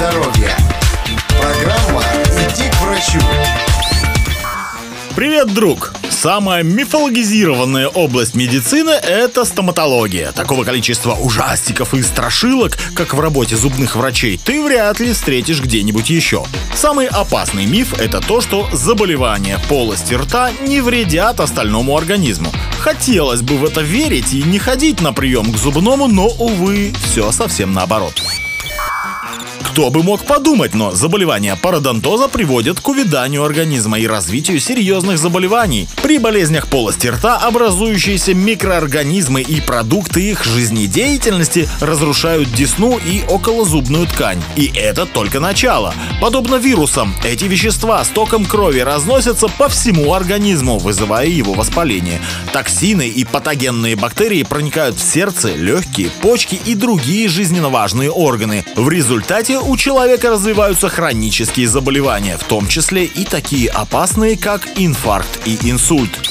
здоровья. Программа «Иди к врачу». Привет, друг! Самая мифологизированная область медицины – это стоматология. Такого количества ужастиков и страшилок, как в работе зубных врачей, ты вряд ли встретишь где-нибудь еще. Самый опасный миф – это то, что заболевания полости рта не вредят остальному организму. Хотелось бы в это верить и не ходить на прием к зубному, но, увы, все совсем наоборот. Кто бы мог подумать, но заболевания пародонтоза приводят к увяданию организма и развитию серьезных заболеваний. При болезнях полости рта образующиеся микроорганизмы и продукты их жизнедеятельности разрушают десну и околозубную ткань. И это только начало. Подобно вирусам, эти вещества с током крови разносятся по всему организму, вызывая его воспаление. Токсины и патогенные бактерии проникают в сердце, легкие, почки и другие жизненно важные органы. В результате у человека развиваются хронические заболевания, в том числе и такие опасные, как инфаркт и инсульт.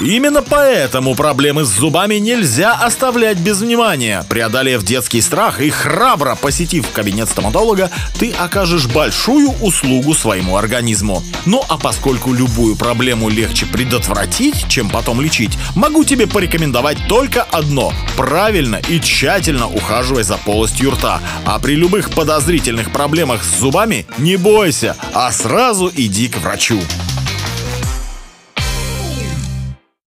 Именно поэтому проблемы с зубами нельзя оставлять без внимания. Преодолев детский страх и храбро посетив кабинет стоматолога, ты окажешь большую услугу своему организму. Ну а поскольку любую проблему легче предотвратить, чем потом лечить, могу тебе порекомендовать только одно – правильно и тщательно ухаживай за полостью рта. А при любых подозрительных проблемах с зубами не бойся, а сразу иди к врачу.